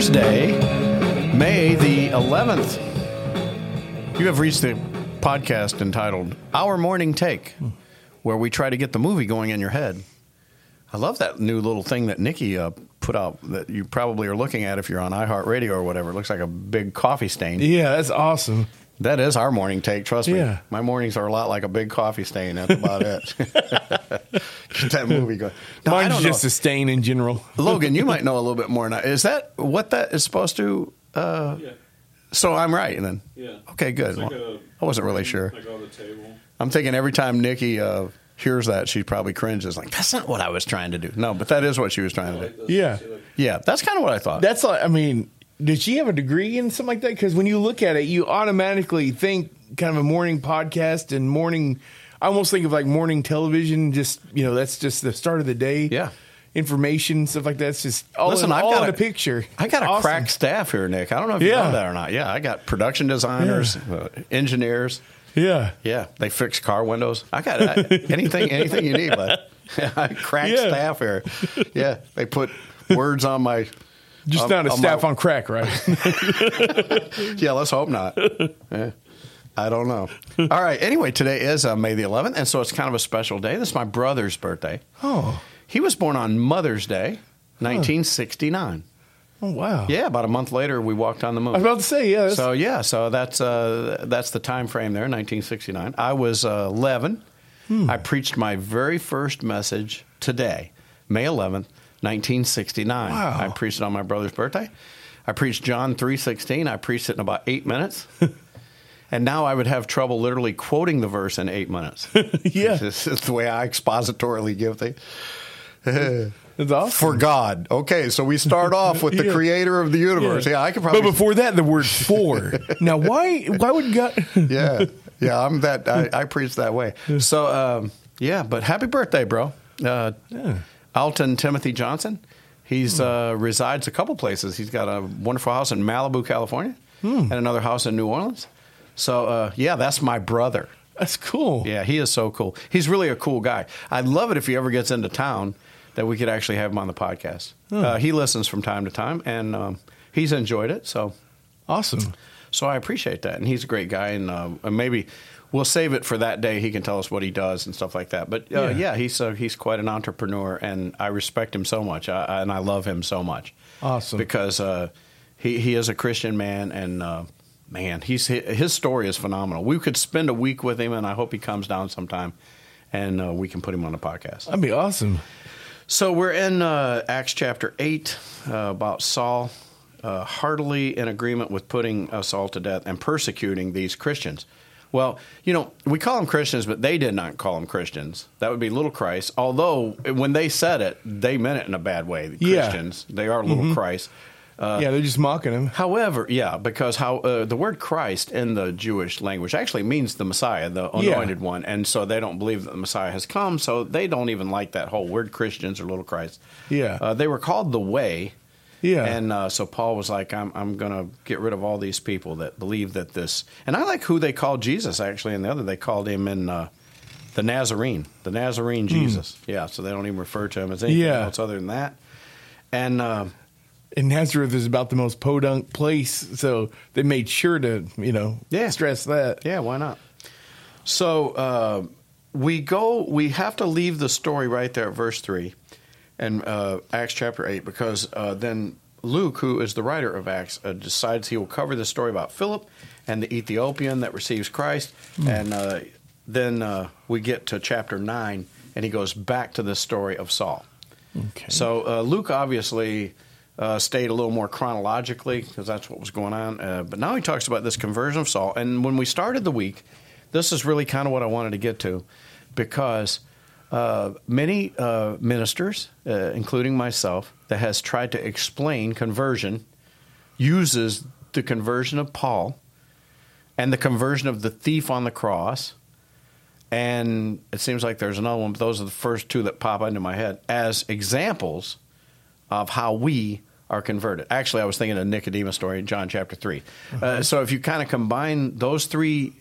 Thursday, May the 11th. You have reached the podcast entitled Our Morning Take, where we try to get the movie going in your head. I love that new little thing that Nikki uh, put out that you probably are looking at if you're on iHeartRadio or whatever. It looks like a big coffee stain. Yeah, that's awesome. That is our morning take, trust me. Yeah. My mornings are a lot like a big coffee stain. That's about it. Get that movie going. Now, Mine's just know. a stain in general. Logan, you might know a little bit more now. Is that what that is supposed to? Uh, Yeah. So I'm right then. Yeah. Okay, good. It's like Well, a- I wasn't really sure. Like on the table. I'm thinking every time Nikki uh, hears that, she probably cringes. Like that's not what I was trying to do. No, but that is what she was trying to Like do. this. Yeah. Yeah, that's kind of what I thought. That's like, I mean, did she have a degree in something like that? Because when you look at it, you automatically think kind of a morning podcast and morning. I almost think of like morning television. Just you know, that's just the start of the day. Yeah. information stuff like that's just all, Listen, in, I've all got in a- picture. I got a Awesome. crack staff here, Nick. I don't know if you Yeah. know that or not. Yeah, I got production designers, uh, engineers. Yeah, Yeah, they fix car windows. I got uh, anything, anything you need, bud. I crack Yeah. staff here. Yeah, they put words on my. Just on- not a staff my- on crack, right? Yeah, let's hope not. Yeah. I don't know. All right. Anyway, today is uh, May the 11th, and so it's kind of a special day. This is my brother's birthday. oh, He was born on Mother's Day, 1969. oh wow. Yeah, about a month later, we walked on the moon. I was about to say. That's, So yeah, so that's uh, that's the time frame there, 1969. I was uh, 11. Hmm. I preached my very first message today, May 11th, 1969. Wow. I preached it on my brother's birthday. I preached John 3:16. I preached it in about eight minutes. And now I would have trouble literally quoting the verse in eight minutes. Yeah. This is the way I expositorily give things. awesome. For God. Okay, so we start off with the Yeah. creator of the universe. Yeah, I could probably. but before that, the word "for." now, why? Why would God? yeah, yeah, I'm that. I, I preach that way. So, um, yeah, but happy birthday, bro. Uh, Alton Timothy Johnson. He's uh, resides a couple places. He's got a wonderful house in Malibu, California, and another house in New Orleans. So, uh, yeah, that's my brother. That's cool. Yeah, he is so cool. He's really a cool guy. I'd love it if he ever gets into town that we could actually have him on the podcast. Uh, he listens from time to time, and um, he's enjoyed it. So, Awesome. so I appreciate that, and he's a great guy, and, uh, and maybe we'll save it for that day. He can tell us what he does and stuff like that. But uh, Yeah. yeah. he's uh, he's quite an entrepreneur, and I respect him so much, I, I- and I love him so much. Awesome. because uh, he he is a Christian man, and uh, man, he's his story is phenomenal. We could spend a week with him, and I hope he comes down sometime, and uh, we can put him on the podcast. That'd be awesome. So we're in uh, Acts chapter 8 uh, about Saul uh, heartily in agreement with putting us all to death and persecuting these Christians. Well, you know, we call them Christians, but they did not call them Christians. That would be little Christ. Although when they said it, they meant it in a bad way. The Yeah. Christians, they are little Christ. yeah, they're just mocking him. However, yeah, because how uh, the word Christ in the Jewish language actually means the Messiah, the Yeah. anointed one, and so they don't believe that the Messiah has come. So they don't even like that whole word Christians or little Christ. Yeah. uh, they were called the Way. Yeah. And uh, so Paul was like, I'm, I'm going to get rid of all these people that believe that this. And I like who they called Jesus, actually, and the other. They called him in uh, the Nazarene, the Nazarene hmm. Jesus. Mm. Yeah. So they don't even refer to him as anything yeah. else other than that. And. Uh, and Nazareth is about the most podunk place, so they made sure to, you know, yeah. stress that. Yeah, why not? So uh, we go, we have to leave the story right there at verse 3 in uh, Acts chapter 8 because uh, then Luke, who is the writer of Acts, uh, decides he will cover the story about Philip and the Ethiopian that receives Christ. Mm. And uh, then uh, we get to chapter 9 and he goes back to the story of Saul. Okay. So uh, Luke obviously. Uh, stayed a little more chronologically because that's what was going on. Uh, but now he talks about this conversion of Saul. And when we started the week, this is really kind of what I wanted to get to because uh, many uh, ministers, uh, including myself, that has tried to explain conversion uses the conversion of Paul and the conversion of the thief on the cross and it seems like there's another one, but those are the first two that pop into my head as examples of how we are converted. Actually, I was thinking of Nicodemus story in John chapter 3. Uh, so if you kind of combine those three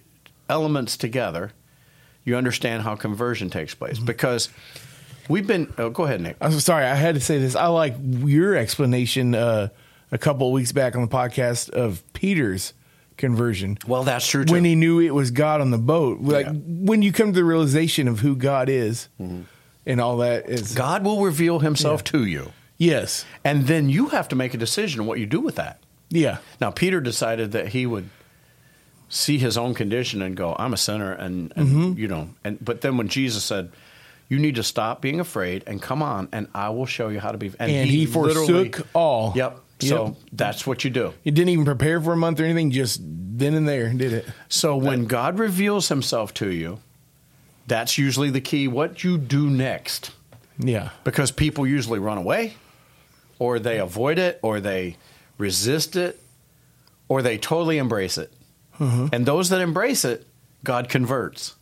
elements together, you understand how conversion takes place. Because we've been, oh, go ahead, Nick. I'm sorry, I had to say this. I like your explanation uh, a couple of weeks back on the podcast of Peter's conversion. Well, that's true too. When he knew it was God on the boat, like Yeah. when you come to the realization of who God is and all that is God will reveal himself Yeah. to you. Yes, And then you have to make a decision what you do with that. yeah, Now, Peter decided that he would see his own condition and go, "I'm a sinner," and, and Mm-hmm. you know, and but then when Jesus said, "You need to stop being afraid and come on, and I will show you how to be," and, he, literally- forsook all. Yep. So that's what you do. he didn't even prepare for a month or anything. Just then and there did it. So when God reveals Himself to you, that's usually the key. What you do next, Yeah, because people usually run away, or they avoid it, or they resist it, or they totally embrace it. And those that embrace it, God converts.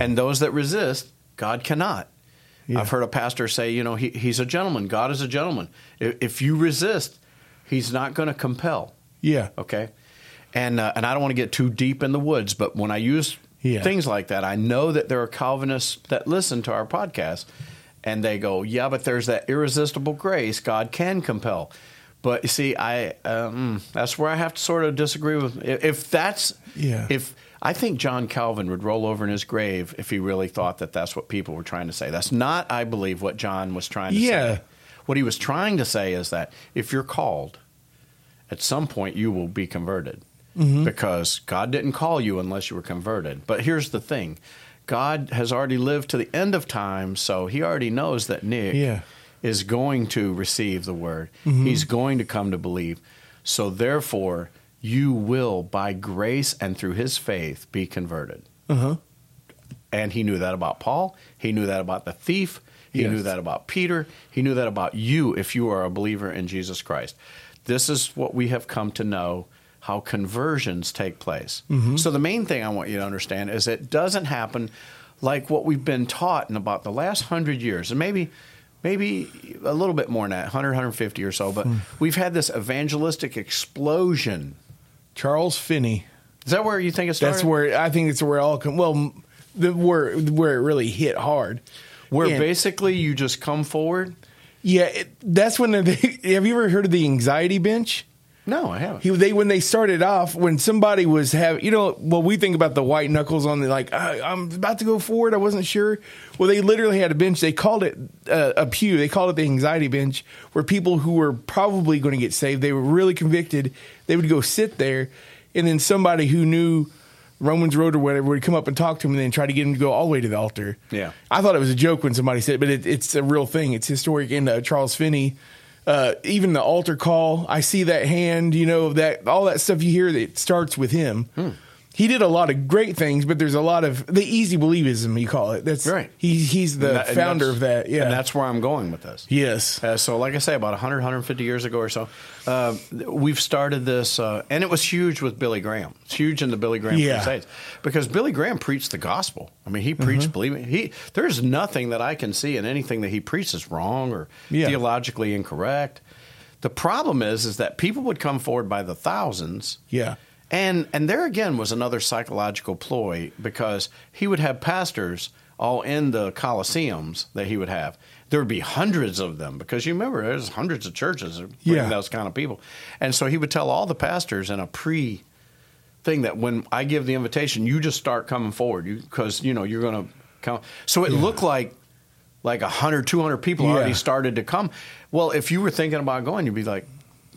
And those that resist, God cannot. Yeah. I've heard a pastor say, you know, he, he's a gentleman. God is a gentleman. If, if you resist, he's not going to compel. yeah, Okay. And, uh, and I don't want to get too deep in the woods, but when I use Yeah. things like that, I know that there are Calvinists that listen to our podcast and they go, yeah, but there's that irresistible grace. God can compel. But you see, I um, that's where I have to sort of disagree with. If that's Yeah. if I think John Calvin would roll over in his grave if he really thought that that's what people were trying to say. That's not, I believe, what John was trying to Yeah. say. What he was trying to say is that if you're called, at some point you will be converted Mm-hmm. because God didn't call you unless you were converted. But here's the thing God has already lived to the end of time, so he already knows that Nick Yeah. Is going to receive the word, Mm-hmm. he's going to come to believe. So therefore, you will, by grace and through his faith, be converted. uh huh. And he knew that about Paul. He knew that about the thief. He Yes. knew that about Peter. He knew that about you if you are a believer in Jesus Christ. This is what we have come to know how conversions take place. So, the main thing I want you to understand is it doesn't happen like what we've been taught in about the last hundred years, and maybe. Maybe a little bit more than that, 100, 150 or so, but hmm. we've had this evangelistic explosion. Charles Finney. Is that where you think it started? That's where I think it's where it all come. Well, the where where it really hit hard. where And- basically you just come forward. Yeah, it, that's when they, have you ever heard of the anxiety bench? No, I haven't. He, they when they started off when somebody was having you know well we think about the white knuckles on the like I, I'm about to go forward I wasn't sure well they literally had a bench they called it uh, a pew they called it the anxiety bench where people who were probably going to get saved they were really convicted they would go sit there and then somebody who knew Romans Road or whatever would come up and talk to him and then try to get him to go all the way to the altar Yeah. I thought it was a joke when somebody said it, but it, it's a real thing it's historic and uh, Charles Finney uh, even the altar call, I see that hand, you know, that all that stuff you hear that starts with him. Hmm. He did a lot of great things, but there's a lot of the easy believism you call it. That's Right. He, he's the that- founder of that. Yeah. And that's where I'm going with this. yes. Uh, so, like I say, about 100, 150 years ago or so, uh, we've started this, uh, and it was huge with Billy Graham. It's huge in the Billy Graham Yeah. crusades because Billy Graham preached the gospel. I mean, he preached Uh-huh. believing. He there's nothing that I can see in anything that he preaches wrong or Yeah. theologically incorrect. The problem is, is that people would come forward by the thousands. Yeah. And and there again was another psychological ploy because he would have pastors all in the coliseums that he would have. There would be hundreds of them because you remember there's hundreds of churches that bring Yeah. those kind of people. And so he would tell all the pastors in a pre thing that when I give the invitation, you just start coming forward because you know you're going to come. So it looked like like 100, 200 people Yeah. already started to come. Well, if you were thinking about going, you'd be like,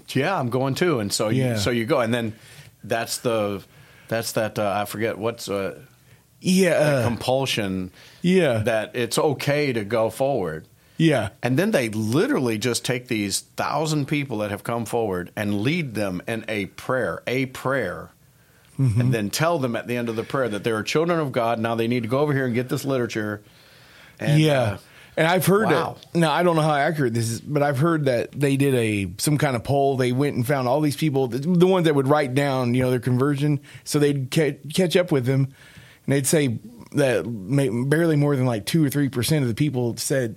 "Yeah, I'm going too." And so Yeah. you, so you go, and then that's the that's that uh, I forget what's uh, Yeah. compulsion yeah. that it's okay to go forward. yeah. And then they literally just take these thousand people that have come forward and lead them in a prayer, a prayer, Mm-hmm. and then tell them at the end of the prayer that they're children of God. Now they need to go over here and get this literature. And, yeah. uh, and I've heard wow. that. Now I don't know how accurate this is, but I've heard that they did a some kind of poll. They went and found all these people, the, the ones that would write down, you know, their conversion, so they'd ca- catch up with them, and they'd say that ma- barely more than like two or three percent of the people said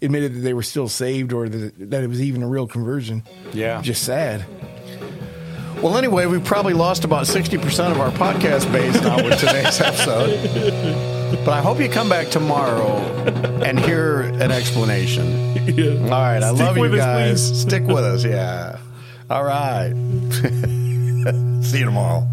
admitted that they were still saved or that, that it was even a real conversion. Yeah. just sad. Well, anyway, we've probably lost about 60% of our podcast base now with today's episode. But I hope you come back tomorrow and hear an explanation. All right. I love you with us, guys. Stick with us. Yeah. All right. See you tomorrow.